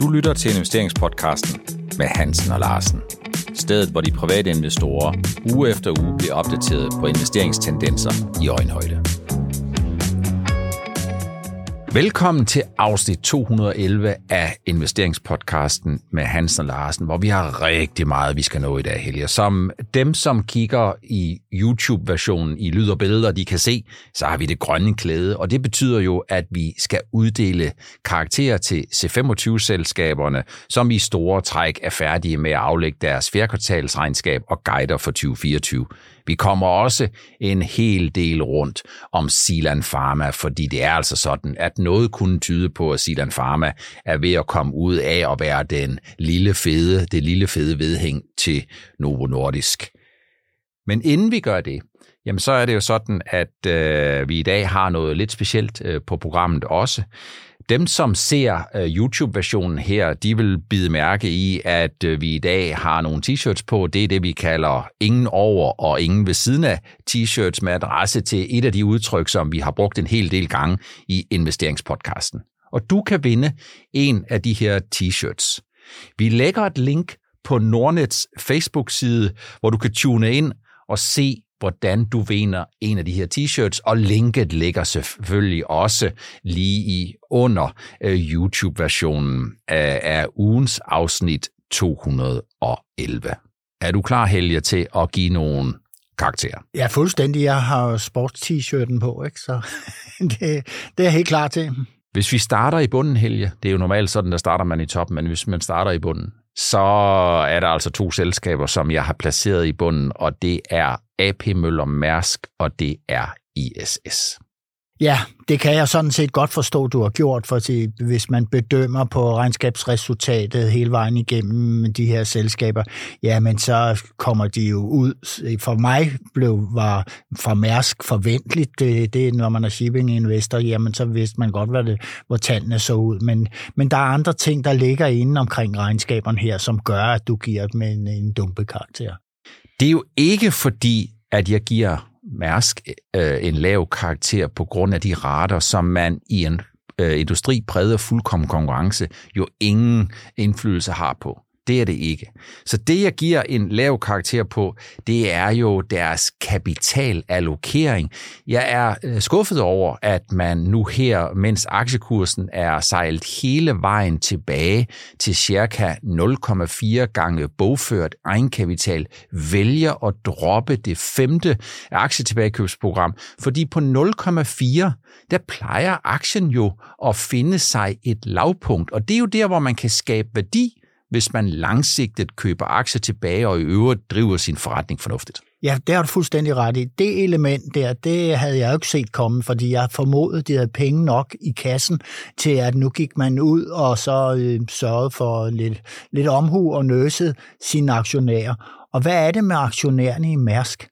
Du lytter til investeringspodcasten med Hansen og Larsen. Stedet, hvor de private investorer uge efter uge bliver opdateret på investeringstendenser i øjenhøjde. Velkommen til afsnit 211 af investeringspodcasten med Hansen og Larsen, hvor vi har rigtig meget, vi skal nå i dag, Helge. Som dem, som kigger i YouTube-versionen i lyd og billeder, de kan se, så har vi det grønne klæde, og det betyder jo, at vi skal uddele karakterer til C25-selskaberne, som i store træk er færdige med at aflægge deres fjerdekvartalsregnskab og guider for 2024. Vi kommer også en hel del rundt om Silan Pharma, fordi det er altså sådan, at noget kunne tyde på, at Silan Pharma er ved at komme ud af at være den lille fede, det lille fede vedhæng til Novo Nordisk. Men inden vi gør det, jamen så er det jo sådan, at øh, vi i dag har noget lidt specielt øh, på programmet også. Dem, som ser øh, YouTube-versionen her, de vil bide mærke i, at øh, vi i dag har nogle t-shirts på. Det er det, vi kalder ingen over og ingen ved siden af t-shirts med adresse til et af de udtryk, som vi har brugt en hel del gange i investeringspodcasten. Og du kan vinde en af de her t-shirts. Vi lægger et link på Nordnets Facebook-side, hvor du kan tune ind og se hvordan du vinder en af de her t-shirts, og linket ligger selvfølgelig også lige i under uh, YouTube-versionen af, af ugens afsnit 211. Er du klar, Helge, til at give nogle karakterer? Ja, fuldstændig. Jeg har sports-t-shirten på, ikke? så det, det er jeg helt klar til. Hvis vi starter i bunden, Helge, det er jo normalt sådan, der starter man i toppen, men hvis man starter i bunden, så er der altså to selskaber, som jeg har placeret i bunden, og det er AP Møller Mærsk, og det er ISS. Ja, det kan jeg sådan set godt forstå, du har gjort, for hvis man bedømmer på regnskabsresultatet hele vejen igennem de her selskaber, jamen så kommer de jo ud. For mig blev var fra Mærsk forventeligt, det, det når man er shipping investor, jamen så vidste man godt, hvad det, hvor tallene så ud. Men, men der er andre ting, der ligger inde omkring regnskaberne her, som gør, at du giver dem en, en dumpe karakter. Det er jo ikke fordi, at jeg giver Mærsk øh, en lav karakter på grund af de rater, som man i en øh, industri præget af fuldkommen konkurrence jo ingen indflydelse har på. Det er det ikke. Så det, jeg giver en lav karakter på, det er jo deres kapitalallokering. Jeg er øh, skuffet over, at man nu her, mens aktiekursen er sejlet hele vejen tilbage til cirka 0,4 gange bogført egenkapital, vælger at droppe det femte aktietilbagekøbsprogram, fordi på 0,4, der plejer aktien jo at finde sig et lavpunkt, og det er jo der, hvor man kan skabe værdi, hvis man langsigtet køber aktier tilbage og i øvrigt driver sin forretning fornuftigt. Ja, det har du fuldstændig ret i. Det element der, det havde jeg jo ikke set komme, fordi jeg formodede, de havde penge nok i kassen til, at nu gik man ud og så øh, sørgede for lidt, lidt omhu og nøsede sine aktionærer. Og hvad er det med aktionærerne i Mærsk?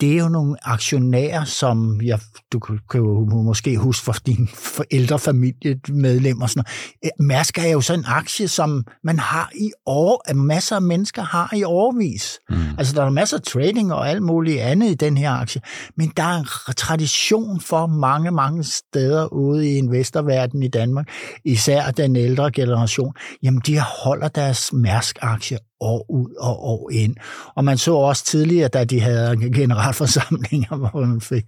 Det er jo nogle aktionærer, som jeg, du kan jo måske huske for dine forældre, familiemedlemmer. Sådan noget. Mærsk er jo sådan en aktie, som man har i år, at masser af mennesker har i årvis. Mm. Altså, der er masser af trading og alt muligt andet i den her aktie, men der er en tradition for mange, mange steder ude i investorverdenen i Danmark, især den ældre generation, jamen de holder deres Mærsk-aktie år ud og år ind. Og man så også tidligere, da de havde generalforsamlinger, hvor man fik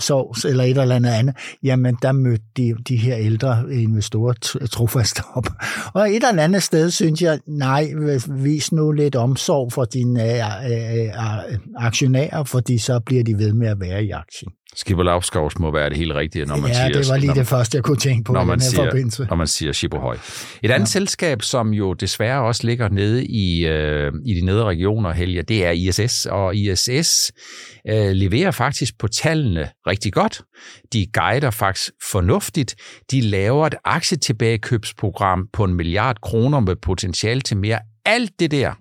sovs eller et eller andet andet, jamen der mødte de, de her ældre investorer trofast op. Og et eller andet sted synes jeg, nej, vis nu lidt omsorg for dine øh, øh, øh aktionærer, fordi så bliver de ved med at være i aktien. Skipper Lavskovs må være det helt rigtige, når man ja, siger... Ja, det var lige når, det første, jeg kunne tænke på når man i den her siger, forbindelse. Når man siger Schipperhøj. Et andet ja. selskab, som jo desværre også ligger nede i, øh, i de nedre regioner, Helge, det er ISS. Og ISS øh, leverer faktisk på tallene rigtig godt. De guider faktisk fornuftigt. De laver et aktietilbagekøbsprogram på en milliard kroner med potentiale til mere. Alt det der,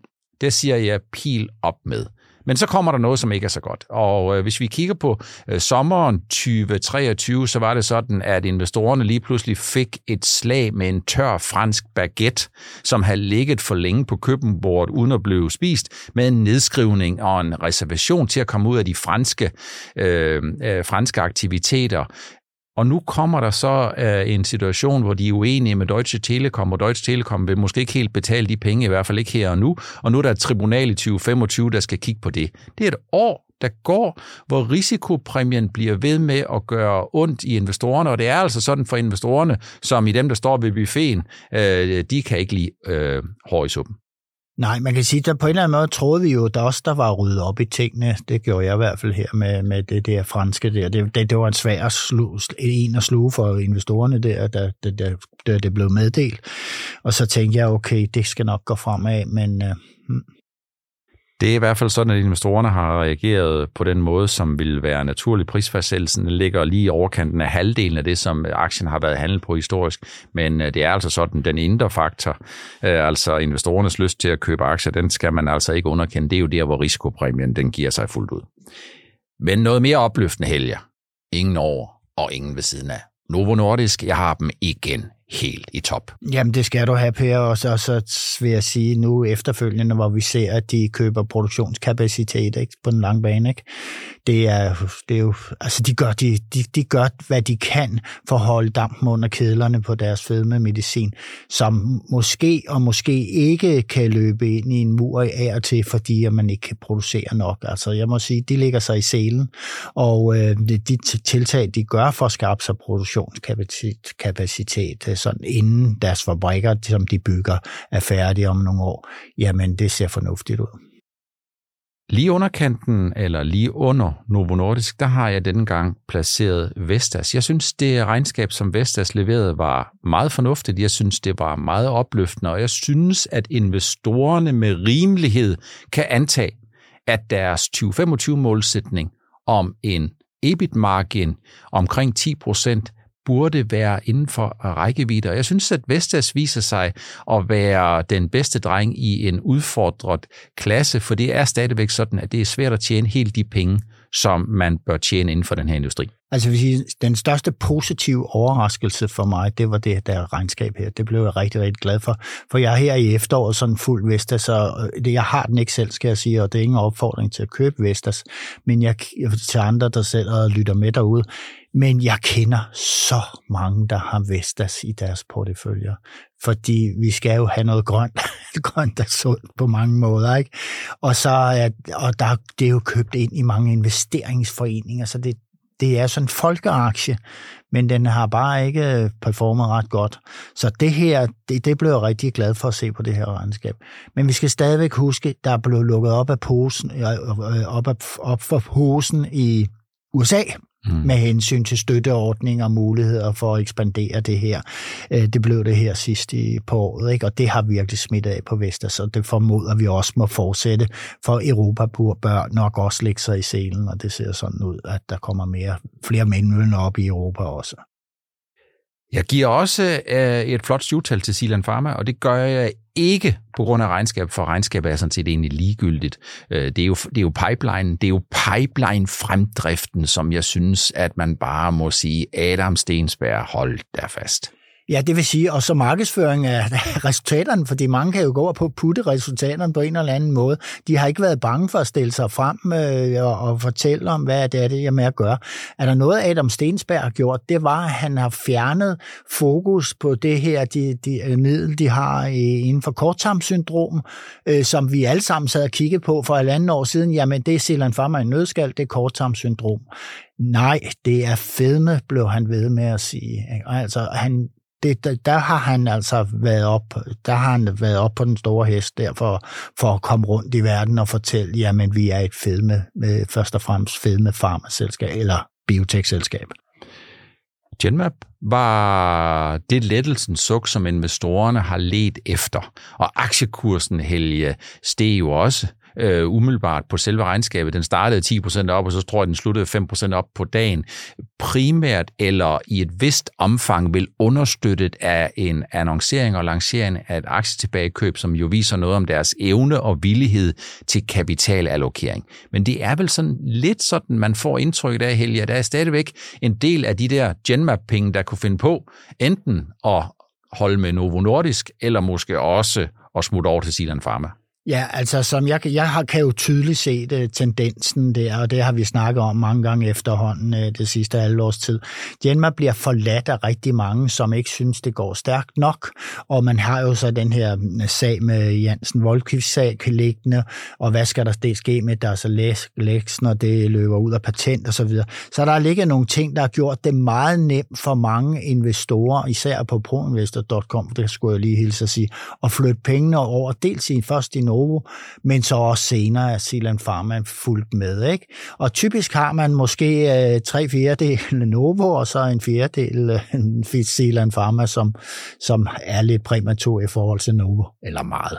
der siger jeg pil op med. Men så kommer der noget, som ikke er så godt. Og øh, hvis vi kigger på øh, sommeren 2023, så var det sådan, at investorerne lige pludselig fik et slag med en tør fransk baguette, som havde ligget for længe på køkkenbordet uden at blive spist, med en nedskrivning og en reservation til at komme ud af de franske, øh, øh, franske aktiviteter og nu kommer der så uh, en situation, hvor de er uenige med Deutsche Telekom, og Deutsche Telekom vil måske ikke helt betale de penge, i hvert fald ikke her og nu. Og nu er der et tribunal i 2025, der skal kigge på det. Det er et år, der går, hvor risikopræmien bliver ved med at gøre ondt i investorerne, og det er altså sådan for investorerne, som i dem, der står ved buffeten, øh, de kan ikke lide øh, hår i suppen. Nej, man kan sige, at på en eller anden måde troede vi jo, at der også der var ryddet op i tingene. Det gjorde jeg i hvert fald her med, med det der franske der. Det, det, det var en svær slu, en at sluge for investorerne der, da, da, da, da det blev meddelt. Og så tænkte jeg, okay, det skal nok gå fremad, men... Uh, det er i hvert fald sådan, at investorerne har reageret på den måde, som vil være naturlig. Prisfastsættelsen ligger lige i overkanten af halvdelen af det, som aktien har været handlet på historisk. Men øh, det er altså sådan, den indre faktor, øh, altså investorernes lyst til at købe aktier, den skal man altså ikke underkende. Det er jo der, hvor risikopræmien den giver sig fuldt ud. Men noget mere opløftende helger. Ingen over og ingen ved siden af. Novo Nordisk, jeg har dem igen helt i top. Jamen, det skal du have, Per, og så, så vil jeg sige nu efterfølgende, hvor vi ser, at de køber produktionskapacitet ikke, på den lange bane. Ikke? Det, er, det er jo, altså de gør, de, de, de gør, hvad de kan for at holde dampen under kedlerne på deres fedmemedicin, som måske og måske ikke kan løbe ind i en mur af og til, fordi at man ikke kan producere nok. Altså, jeg må sige, de ligger sig i selen, og øh, de tiltag, de gør for at skabe sig produktionskapacitet, øh, sådan inden deres fabrikker, som de bygger, er færdige om nogle år, jamen det ser fornuftigt ud. Lige under kanten, eller lige under Novo Nordisk, der har jeg denne gang placeret Vestas. Jeg synes, det regnskab, som Vestas leverede, var meget fornuftigt. Jeg synes, det var meget opløftende, og jeg synes, at investorerne med rimelighed kan antage, at deres 2025-målsætning om en EBIT-margin omkring 10 procent burde være inden for rækkevidde. Og jeg synes, at Vestas viser sig at være den bedste dreng i en udfordret klasse, for det er stadigvæk sådan, at det er svært at tjene helt de penge, som man bør tjene inden for den her industri. Altså vil sige, den største positive overraskelse for mig, det var det der regnskab her. Det blev jeg rigtig, rigtig glad for. For jeg er her i efteråret sådan fuld Vestas, så øh, det, jeg har den ikke selv, skal jeg sige, og det er ingen opfordring til at købe Vestas. Men jeg, til andre, der selv lytter med derude, men jeg kender så mange, der har Vestas i deres porteføljer, fordi vi skal jo have noget grønt, grønt og sundt på mange måder. Ikke? Og, så er, og der, det er jo købt ind i mange investeringsforeninger, så det, det er sådan en folkeaktie, men den har bare ikke øh, performet ret godt. Så det her, det, det blev jeg rigtig glad for at se på det her regnskab. Men vi skal stadigvæk huske, der blev lukket op af posen, øh, øh, op, af, op for posen i USA, mm. med hensyn til støtteordninger og muligheder for at ekspandere det her. Øh, det blev det her sidst i på året, ikke? og det har virkelig smittet af på Vestas, så det formoder vi også må fortsætte, for Europa bør nok også lægge sig i selen, og det ser sådan ud, at der kommer mere, flere mænd op i Europa også. Jeg giver også øh, et flot syvtal til Silan Pharma, og det gør jeg ikke på grund af regnskab, for regnskab er sådan set egentlig ligegyldigt. Øh, det, er jo, det er jo pipeline, det er jo pipeline-fremdriften, som jeg synes, at man bare må sige, Adam Stensberg, hold der fast. Ja, det vil sige, og så markedsføring af resultaterne, fordi mange kan jo gå og putte resultaterne på en eller anden måde. De har ikke været bange for at stille sig frem øh, og, og fortælle om, hvad det er, det er med at gøre. Er der noget, Adam Stensberg har gjort, det var, at han har fjernet fokus på det her de, de, øh, middel, de har øh, inden for korttarmsyndrom, øh, som vi alle sammen sad og kiggede på for et andet år siden. Jamen, det er for mig i nødskal, det er korttarmsyndrom. Nej, det er fedme, blev han ved med at sige. Altså, han det, der, der har han altså været op, der har han været op på den store hest der for, for at komme rundt i verden og fortælle, jamen vi er et fedme, med, først og fremmest fedme farmaselskab eller biotekselskab. Genmap var det lettelsen suk, som investorerne har let efter. Og aktiekursen, Helge, steg jo også øh, umiddelbart på selve regnskabet. Den startede 10% op, og så tror jeg, den sluttede 5% op på dagen. Primært eller i et vist omfang vil understøttet af en annoncering og lancering af et aktietilbagekøb, som jo viser noget om deres evne og villighed til kapitalallokering. Men det er vel sådan lidt sådan, man får indtryk af, Helge, der er stadigvæk en del af de der Genmap-penge, der kunne finde på enten at holde med Novo Nordisk, eller måske også at smutte over til Silan Pharma. Ja, altså som jeg, jeg har, kan jo tydeligt se det, tendensen der, og det har vi snakket om mange gange efterhånden øh, det sidste halvårs tid. Genma bliver forladt af rigtig mange, som ikke synes, det går stærkt nok, og man har jo så den her øh, sag med Jansen Voldkvist sag liggende, og hvad skal der det ske med der så læks, når det løber ud af patent og så videre. Så der ligger nogle ting, der har gjort det meget nemt for mange investorer, især på proinvestor.com, det skulle jeg lige hilse at sige, at flytte pengene over, dels i først i Novo, men så også senere er Zealand Pharma fuldt med. Ikke? Og typisk har man måske øh, tre fjerdedele Novo, og så en fjerdedel øh, Zealand Pharma, som, som er lidt præmatur i forhold til Novo, eller meget.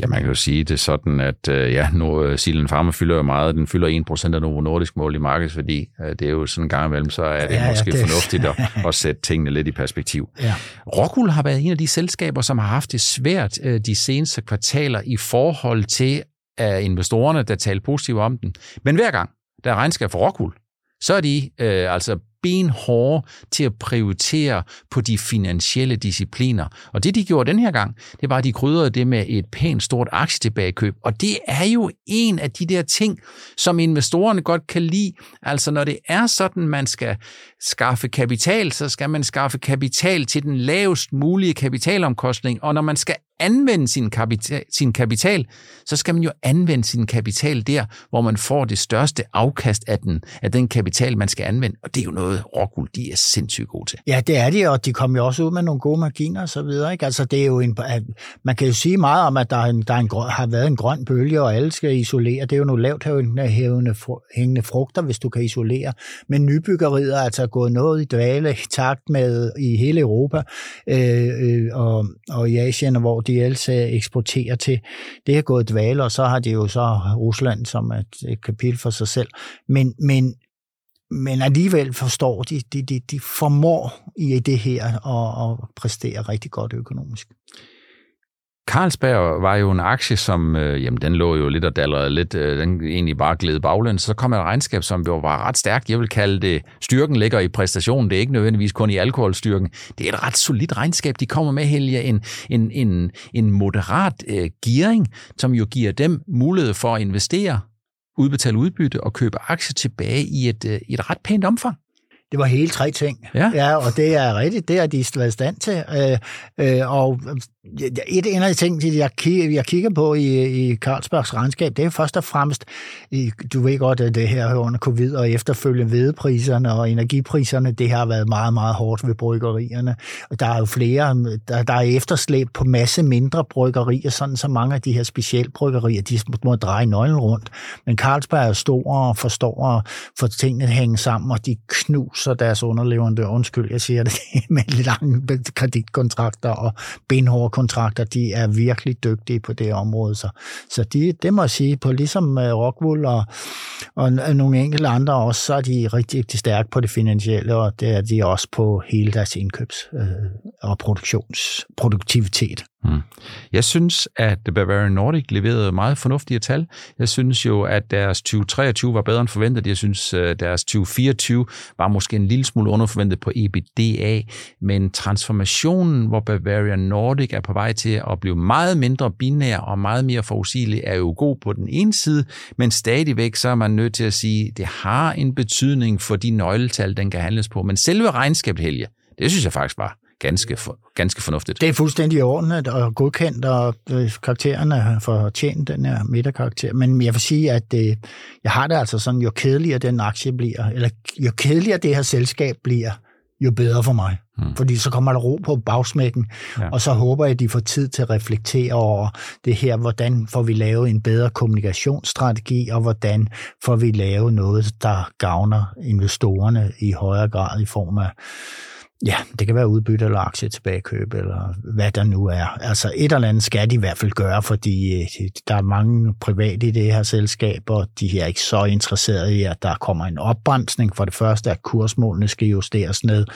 Ja, man kan jo sige det sådan, at øh, ja, nu øh, Silen Pharma fylder jo meget. Den fylder 1% af Novo Nordisk mål i markedsværdi. Øh, det er jo sådan en gang imellem, så er det ja, måske ja, det... fornuftigt at, at sætte tingene lidt i perspektiv. Ja. Rockwool har været en af de selskaber, som har haft det svært de seneste kvartaler i forhold til uh, investorerne, der talte positivt om den. Men hver gang der er regnskab for Rockwool, så er de øh, altså benhårde til at prioritere på de finansielle discipliner. Og det, de gjorde den her gang, det var, at de krydrede det med et pænt stort aktietilbagekøb. Og det er jo en af de der ting, som investorerne godt kan lide. Altså, når det er sådan, man skal skaffe kapital, så skal man skaffe kapital til den lavest mulige kapitalomkostning. Og når man skal anvende sin kapital, sin kapital, så skal man jo anvende sin kapital der, hvor man får det største afkast af den, af den kapital, man skal anvende. Og det er jo noget, Rockwool, de er sindssygt gode til. Ja, det er de, og de kommer jo også ud med nogle gode marginer og så videre. Ikke? Altså, det er jo en, man kan jo sige meget om, at der, er en, der er en, har været en grøn bølge, og alle skal isolere. Det er jo nogle lavt hævende, hængende frugter, hvis du kan isolere. Men nybyggeriet er altså gået noget i dvale i takt med i hele Europa øh, øh, og, og i Asien, hvor de ellers eksporterer til. Det har gået dvale, og så har det jo så Rusland som et, et kapitel for sig selv. Men, men men alligevel forstår de, de, de, de formår i det her at, at præstere rigtig godt økonomisk. Carlsberg var jo en aktie, som, øh, jamen den lå jo lidt og dallerede lidt, øh, den egentlig bare glæde baglæns. Så kom et regnskab, som jo var ret stærkt. Jeg vil kalde det, styrken ligger i præstationen. Det er ikke nødvendigvis kun i alkoholstyrken. Det er et ret solidt regnskab, de kommer med, Helge. En, en, en, en moderat øh, gearing, som jo giver dem mulighed for at investere udbetale udbytte og købe aktier tilbage i et, øh, et ret pænt omfang. Det var hele tre ting. Ja. ja og det er rigtigt, det er de været stand til. Øh, øh, og et af de ting, jeg kigger, jeg kigger på i, i Carlsbergs regnskab, det er først og fremmest, du ved godt, at det her under covid og efterfølgende vedepriserne og energipriserne, det har været meget, meget hårdt ved bryggerierne. Og der er jo flere, der, der er efterslæb på masse mindre bryggerier, sådan så mange af de her specialbryggerier, de må dreje nøglen rundt. Men Carlsberg er stor og forstår at få tingene hænge sammen, og de så deres underleverandør. Undskyld, jeg siger det med lange kreditkontrakter og benhårde kontrakter, de er virkelig dygtige på det område. Så, så de, det må jeg sige, på ligesom øh, Rockwool og, og nogle enkelte andre også, så er de rigtig, rigtig stærke på det finansielle, og det er de også på hele deres indkøbs- øh, og og produktionsproduktivitet. Mm. Jeg synes, at Bavarian Nordic leverede meget fornuftige tal. Jeg synes jo, at deres 2023 var bedre end forventet. Jeg synes, at deres 2024 var måske en lille smule underforventet på EBITDA, men transformationen, hvor Bavarian Nordic er på vej til at blive meget mindre binær og meget mere forudsigelig, er jo god på den ene side, men stadigvæk så er man nødt til at sige, at det har en betydning for de nøgletal, den kan handles på. Men selve regnskabet, Helge, det synes jeg faktisk var ganske, for, ganske fornuftigt. Det er fuldstændig ordentligt og godkendt, og øh, karaktererne har fortjent den her midterkarakter. Men jeg vil sige, at øh, jeg har det altså sådan, jo kedeligere den aktie bliver, eller jo kedeligere det her selskab bliver, jo bedre for mig. Hmm. Fordi så kommer der ro på bagsmækken, ja. og så håber jeg, at de får tid til at reflektere over det her, hvordan får vi lavet en bedre kommunikationsstrategi, og hvordan får vi lavet noget, der gavner investorerne i højere grad i form af Ja, det kan være udbytte eller aktie tilbagekøb, eller hvad der nu er. Altså et eller andet skal de i hvert fald gøre, fordi øh, der er mange private i det her selskab, og de er ikke så interesserede i, at der kommer en opbremsning. For det første, at kursmålene skal justeres ned,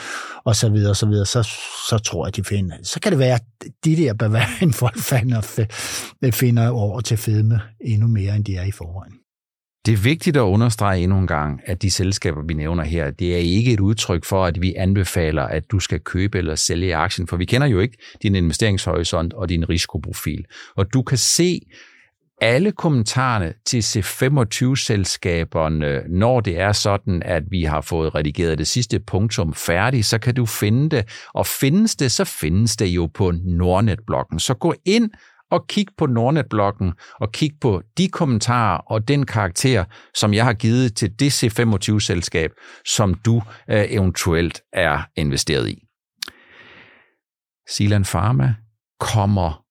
og så videre, og så videre. Så, så tror jeg, de finder. Så kan det være, at de der Bavarian folk finder, finder over til fedme endnu mere, end de er i forvejen. Det er vigtigt at understrege endnu en gang, at de selskaber, vi nævner her, det er ikke et udtryk for, at vi anbefaler, at du skal købe eller sælge aktien, for vi kender jo ikke din investeringshorisont og din risikoprofil. Og du kan se alle kommentarerne til C25-selskaberne, når det er sådan, at vi har fået redigeret det sidste punktum færdigt, så kan du finde det. Og findes det, så findes det jo på Nordnet-bloggen. Så gå ind og kig på Nordnet-bloggen og kig på de kommentarer og den karakter, som jeg har givet til det C25-selskab, som du øh, eventuelt er investeret i. Silan Pharma kommer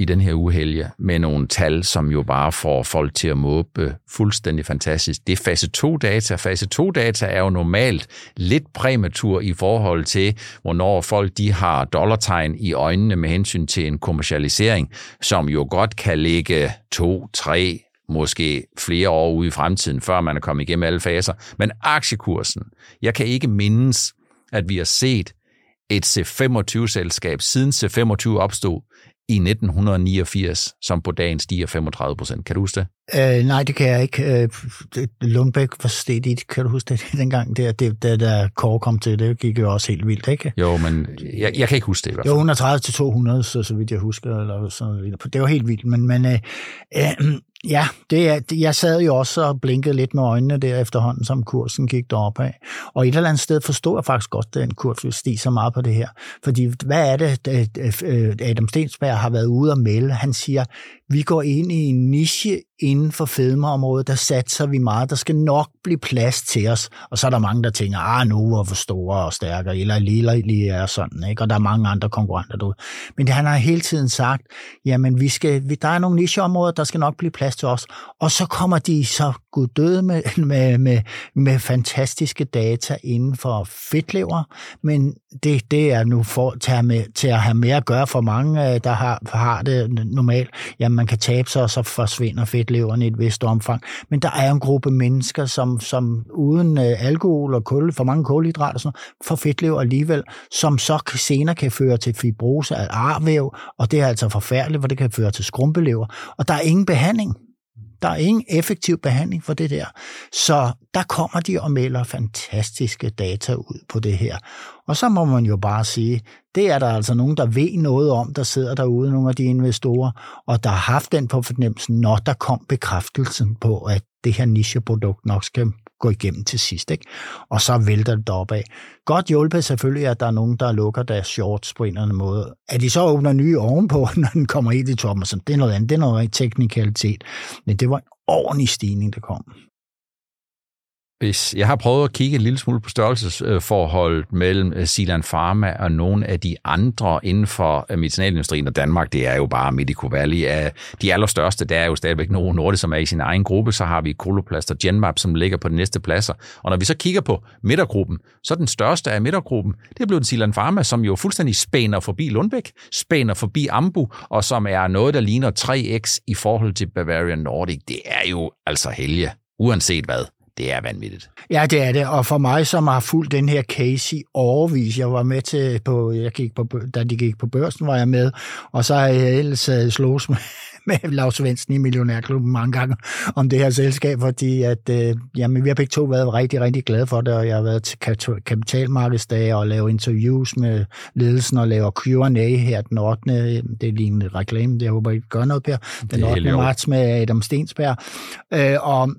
i den her uhelge med nogle tal, som jo bare får folk til at måbe fuldstændig fantastisk. Det er fase 2-data. Fase 2-data er jo normalt lidt præmatur i forhold til, hvornår folk de har dollartegn i øjnene med hensyn til en kommercialisering, som jo godt kan ligge to, tre, måske flere år ude i fremtiden, før man er kommet igennem alle faser. Men aktiekursen, jeg kan ikke mindes, at vi har set et C25-selskab siden C25 opstod i 1989, som på dagen stiger 35 procent. Kan du huske det? Øh, nej, det kan jeg ikke. Øh, Lundbæk var stedigt, kan du huske det dengang, der, det, da, da Kåre kom til, det gik jo også helt vildt, ikke? Jo, men jeg, jeg kan ikke huske det i hvert fald. Jo, 130 til 200, så, så vidt jeg husker, eller sådan noget. Det var helt vildt, men, men øh, øh, Ja, det er, jeg sad jo også og blinkede lidt med øjnene der efterhånden, som kursen gik derop af. Og et eller andet sted forstod jeg faktisk godt, at den kurs stige så meget på det her. Fordi hvad er det, øh, Adam Stensberg har været ude og melde? Han siger, vi går ind i en niche inden for fedmeområdet, der satser vi meget. Der skal nok blive plads til os. Og så er der mange, der tænker, ah, nu er for store og stærkere, eller lille lige er sådan, ikke? Og der er mange andre konkurrenter derude. Men han har hele tiden sagt, jamen, vi skal, vi, der er nogle nicheområder, der skal nok blive plads til os. Og så kommer de så døde med, med, med, med fantastiske data inden for fedtlever, men det, det er nu for, til, med, til at have mere at gøre for mange, øh, der har, har det normalt. Jamen, man kan tabe sig, og så forsvinder fedtleveren i et vist omfang. Men der er en gruppe mennesker, som, som uden øh, alkohol og kul, for mange kulhydrater og sådan får fedtlever alligevel, som så senere kan føre til fibrose af arvæv, og det er altså forfærdeligt, for det kan føre til skrumpelever. Og der er ingen behandling. Der er ingen effektiv behandling for det der. Så der kommer de og melder fantastiske data ud på det her. Og så må man jo bare sige, det er der altså nogen, der ved noget om, der sidder derude, nogle af de investorer, og der har haft den på fornemmelsen, når der kom bekræftelsen på, at det her nicheprodukt nok skal gå igennem til sidst. Ikke? Og så vælter det deroppe af. Godt hjulpet selvfølgelig, at der er nogen, der lukker deres shorts på en eller anden måde. At de så åbner nye ovenpå, når den kommer ind i toppen, så det er noget andet. Det er noget teknikalitet. Men det var en ordentlig stigning, der kom. Hvis jeg har prøvet at kigge en lille smule på størrelsesforholdet mellem øh, Silan Pharma og nogle af de andre inden for øh, medicinalindustrien og Danmark, det er jo bare Medico Valley. De allerstørste, der er jo stadigvæk Novo Nordisk, som er i sin egen gruppe, så har vi Coloplast og Genmap, som ligger på de næste pladser. Og når vi så kigger på midtergruppen, så den største af midtergruppen, det er blevet Silan Pharma, som jo fuldstændig spænder forbi Lundbæk, spænder forbi Ambu, og som er noget, der ligner 3x i forhold til Bavarian Nordic. Det er jo altså helge, uanset hvad det er vanvittigt. Ja, det er det. Og for mig, som har fulgt den her case i overvis, jeg var med til, på, jeg gik på, da de gik på børsen, var jeg med, og så har jeg ellers uh, slås med, med Lars Svendsen i Millionærklubben mange gange om det her selskab, fordi at, uh, jamen, vi har begge to været rigtig, rigtig glade for det, og jeg har været til kapitalmarkedsdage og lavet interviews med ledelsen og laver Q&A her den 8. Det er lige en reklame, det jeg håber, I gør noget, Per. Den 8. marts med Adam Stensberg. Uh, og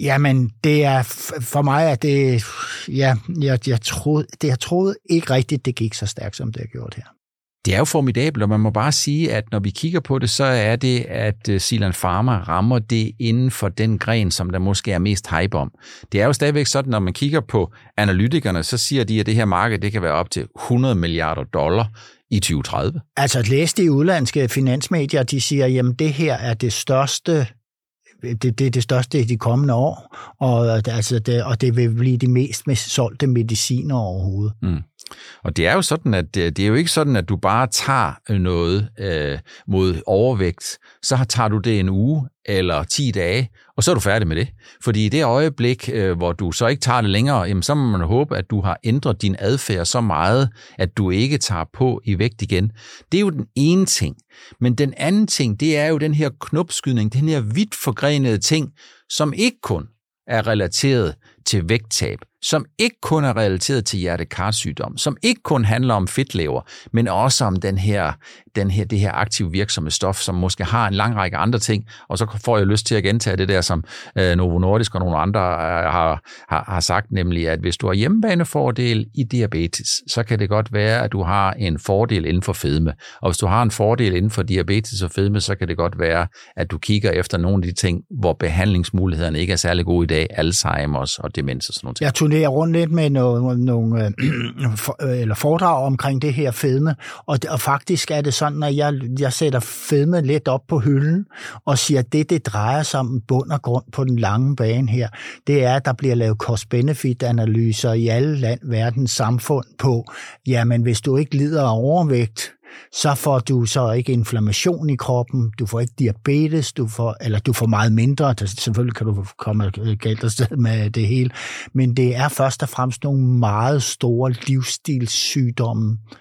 Jamen, det er for mig, at det, ja, jeg, jeg, troede, det, jeg troede ikke rigtigt, det gik så stærkt, som det har gjort her. Det er jo formidabelt, og man må bare sige, at når vi kigger på det, så er det, at øh, Silan Pharma rammer det inden for den gren, som der måske er mest hype om. Det er jo stadigvæk sådan, når man kigger på analytikerne, så siger de, at det her marked det kan være op til 100 milliarder dollar i 2030. Altså at læse de udlandske finansmedier, de siger, jamen det her er det største det, det er det største i de kommende år, og, altså det, og det vil blive de mest solgte mediciner overhovedet. Mm. Og det er jo sådan, at øh, det, er jo ikke sådan, at du bare tager øh, noget øh, mod overvægt, så tager du det en uge eller 10 dage, og så er du færdig med det. Fordi i det øjeblik, øh, hvor du så ikke tager det længere, jamen, så må man håbe, at du har ændret din adfærd så meget, at du ikke tager på i vægt igen. Det er jo den ene ting. Men den anden ting, det er jo den her knopskydning, den her vidt forgrenede ting, som ikke kun er relateret til vægttab, som ikke kun er relateret til hjertekarsygdom, som ikke kun handler om fedtlever, men også om den her, den her, det her aktive virksomme stof, som måske har en lang række andre ting, og så får jeg lyst til at gentage det der, som øh, Novo Nordisk og nogle andre øh, har, har, har sagt, nemlig at hvis du har hjemmebanefordel i diabetes, så kan det godt være, at du har en fordel inden for fedme, og hvis du har en fordel inden for diabetes og fedme, så kan det godt være, at du kigger efter nogle af de ting, hvor behandlingsmulighederne ikke er særlig gode i dag, Alzheimer's og demens og sådan noget. Jeg turnere rundt lidt med nogle, nogle øh, for, øh, eller foredrag omkring det her fedme, og, og faktisk er det sådan, at jeg, jeg sætter fedme lidt op på hylden og siger, at det, det drejer sig om bund og grund på den lange bane her, det er, at der bliver lavet cost-benefit-analyser i alle land, verdens samfund på, jamen hvis du ikke lider af overvægt, så får du så ikke inflammation i kroppen, du får ikke diabetes, du får, eller du får meget mindre, der, selvfølgelig kan du komme galt afsted med det hele, men det er først og fremmest nogle meget store livsstilssygdomme, øh,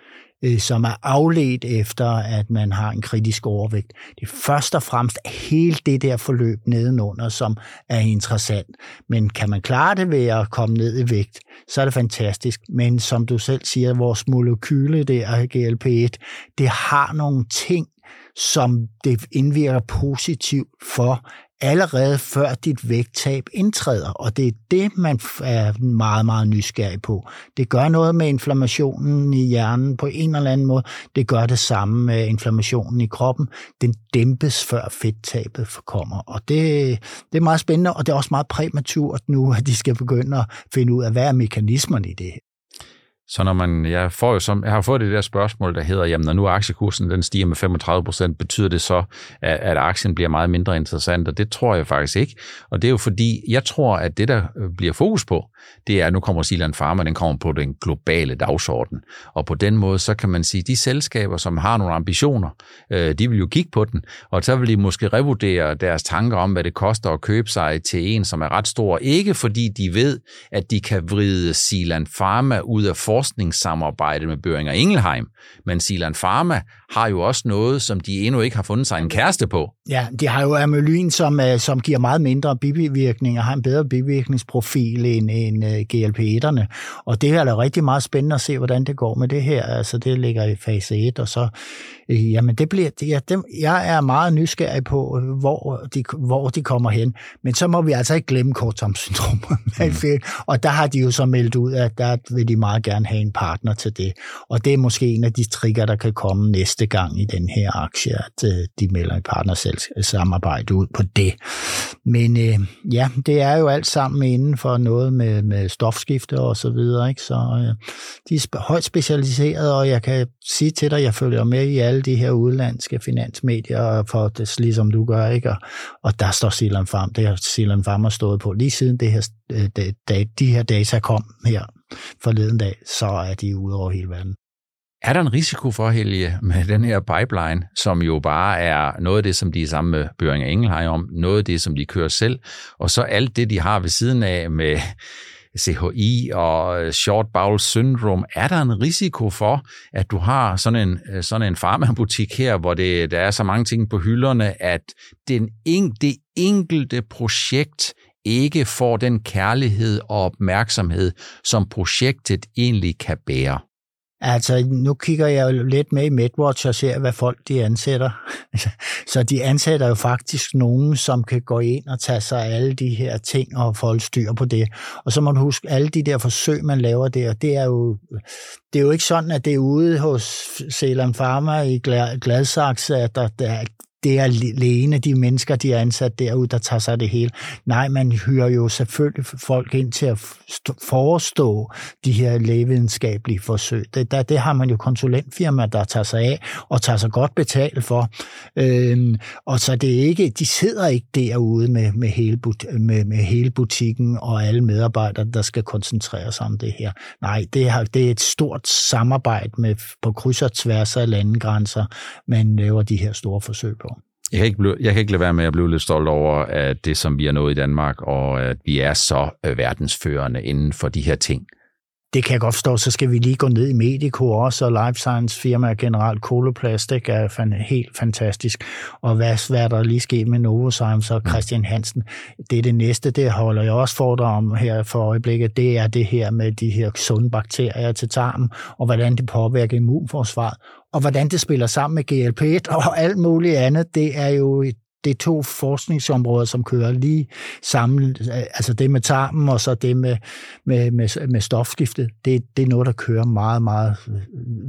Øh, som er afledt efter, at man har en kritisk overvægt. Det er først og fremmest hele det der forløb nedenunder, som er interessant. Men kan man klare det ved at komme ned i vægt, så er det fantastisk. Men som du selv siger, vores molekyle der, GLP-1, det har nogle ting, som det indvirker positivt for, allerede før dit vægttab indtræder, og det er det, man er meget, meget nysgerrig på. Det gør noget med inflammationen i hjernen på en eller anden måde. Det gør det samme med inflammationen i kroppen. Den dæmpes før fedttabet kommer, og det, det er meget spændende, og det er også meget præmaturt nu, at de skal begynde at finde ud af, hvad er mekanismerne i det her. Så når man, jeg, får jo som, jeg har fået det der spørgsmål, der hedder, jamen når nu aktiekursen den stiger med 35 procent, betyder det så, at, at aktien bliver meget mindre interessant? Og det tror jeg faktisk ikke. Og det er jo fordi, jeg tror, at det der øh, bliver fokus på, det er, at nu kommer Silan Pharma, den kommer på den globale dagsorden. Og på den måde, så kan man sige, de selskaber, som har nogle ambitioner, øh, de vil jo kigge på den, og så vil de måske revurdere deres tanker om, hvad det koster at købe sig til en, som er ret stor. Ikke fordi de ved, at de kan vride Silan Pharma ud af forskningssamarbejde med Børinger Ingelheim, men Silan Pharma har jo også noget, som de endnu ikke har fundet sig en kæreste på. Ja, de har jo amylin, som, øh, som giver meget mindre bivirkninger, har en bedre bivirkningsprofil end, end øh, GLP-1'erne. Og det er da rigtig meget spændende at se, hvordan det går med det her. Altså, det ligger i fase 1, og så, øh, jamen, det bliver, ja, dem, jeg er meget nysgerrig på, hvor de, hvor de kommer hen. Men så må vi altså ikke glemme korttarmsyndrom. Mm. og der har de jo så meldt ud, at der vil de meget gerne have en partner til det. Og det er måske en af de trigger, der kan komme næste gang i den her aktie, at øh, de melder et partnersamarbejde ud på det. Men øh, ja, det er jo alt sammen inden for noget med, med stofskifte og så videre. Ikke? Så øh, de er højt specialiseret, og jeg kan sige til dig, jeg følger med i alle de her udlandske finansmedier, for det, ligesom du gør, ikke? Og, og der står Silan Farm, det har Silan Farm stået på lige siden det her, øh, de, de her data kom her forleden dag, så er de ude over hele verden. Er der en risiko for, Helge, med den her pipeline, som jo bare er noget af det, som de er sammen med Børing Engelheim om, noget af det, som de kører selv, og så alt det, de har ved siden af med CHI og øh, short bowel syndrome. Er der en risiko for, at du har sådan en, øh, sådan en farmabutik her, hvor det, der er så mange ting på hylderne, at den, en, det enkelte projekt ikke får den kærlighed og opmærksomhed, som projektet egentlig kan bære? Altså, nu kigger jeg jo lidt med i MedWatch og ser, hvad folk de ansætter. Så de ansætter jo faktisk nogen, som kan gå ind og tage sig alle de her ting og få styr på det. Og så må du huske, alle de der forsøg, man laver der, det er jo, det er jo ikke sådan, at det er ude hos Ceylon Pharma i Gladsaxe, at der, der, det er alene de mennesker, de er ansat derude, der tager sig af det hele. Nej, man hyrer jo selvfølgelig folk ind til at forestå de her lægevidenskabelige forsøg. Det, der, det har man jo konsulentfirmaer, der tager sig af og tager sig godt betalt for. Øhm, og så det er ikke, de sidder ikke derude med, med, hele, med, med hele butikken og alle medarbejdere, der skal koncentrere sig om det her. Nej, det har, det er et stort samarbejde med, på kryds og tværs af landegrænser, man laver de her store forsøg på. Jeg kan, ikke blive, jeg kan ikke lade være med at blive lidt stolt over at det, som vi har nået i Danmark, og at vi er så øh, verdensførende inden for de her ting det kan jeg godt forstå, så skal vi lige gå ned i Medico også, og Life Science firma generelt Coloplastic er fan, helt fantastisk. Og hvad, hvad er der lige sket med Novozymes og Christian Hansen? Det er det næste, det holder jeg også for dig om her for øjeblikket, det er det her med de her sunde bakterier til tarmen, og hvordan det påvirker immunforsvaret, og hvordan det spiller sammen med GLP-1 og alt muligt andet, det er jo det er to forskningsområder, som kører lige sammen. Altså det med tarmen og så det med, med, med, med stofskiftet, det, det er noget, der kører meget, meget øh,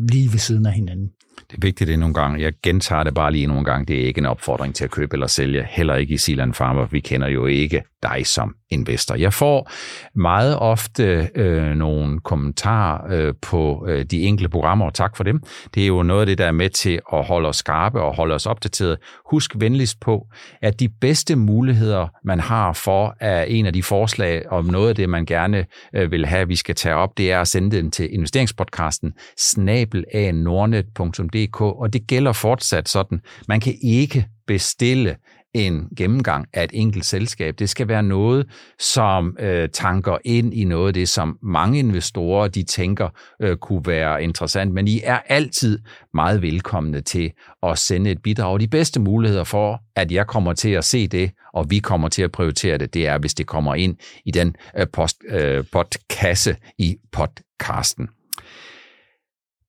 lige ved siden af hinanden. Det er vigtigt det nogle gange. Jeg gentager det bare lige nogle gange. Det er ikke en opfordring til at købe eller sælge. Heller ikke i Silan Pharma. Vi kender jo ikke dig som investor. Jeg får meget ofte øh, nogle kommentarer øh, på øh, de enkelte programmer, og tak for dem. Det er jo noget af det, der er med til at holde os skarpe og holde os opdateret. Husk venligst på, at de bedste muligheder, man har for at en af de forslag om noget af det, man gerne øh, vil have, vi skal tage op, det er at sende den til investeringspodcasten snabel af og det gælder fortsat sådan. Man kan ikke bestille en gennemgang af et enkelt selskab. Det skal være noget, som øh, tanker ind i noget af det, som mange investorer de tænker øh, kunne være interessant. Men I er altid meget velkomne til at sende et bidrag. De bedste muligheder for, at jeg kommer til at se det, og vi kommer til at prioritere det, det er, hvis det kommer ind i den øh, post, øh, podkasse i podcasten.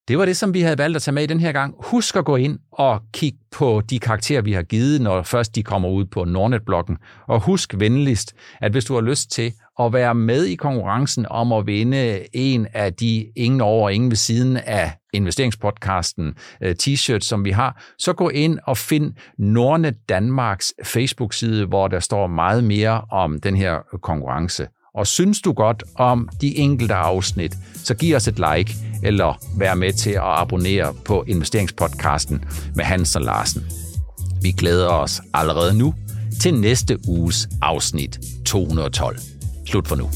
Det var det, som vi havde valgt at tage med i den her gang. Husk at gå ind og kigge på de karakterer, vi har givet, når først de kommer ud på Nordnet-bloggen. Og husk venligst, at hvis du har lyst til at være med i konkurrencen om at vinde en af de ingen over og ingen ved siden af investeringspodcasten øh, t-shirt, som vi har, så gå ind og find Nordnet Danmarks Facebook-side, hvor der står meget mere om den her konkurrence. Og synes du godt om de enkelte afsnit, så giv os et like eller være med til at abonnere på investeringspodcasten med Hans og Larsen. Vi glæder os allerede nu til næste uges afsnit 212. Slut for nu.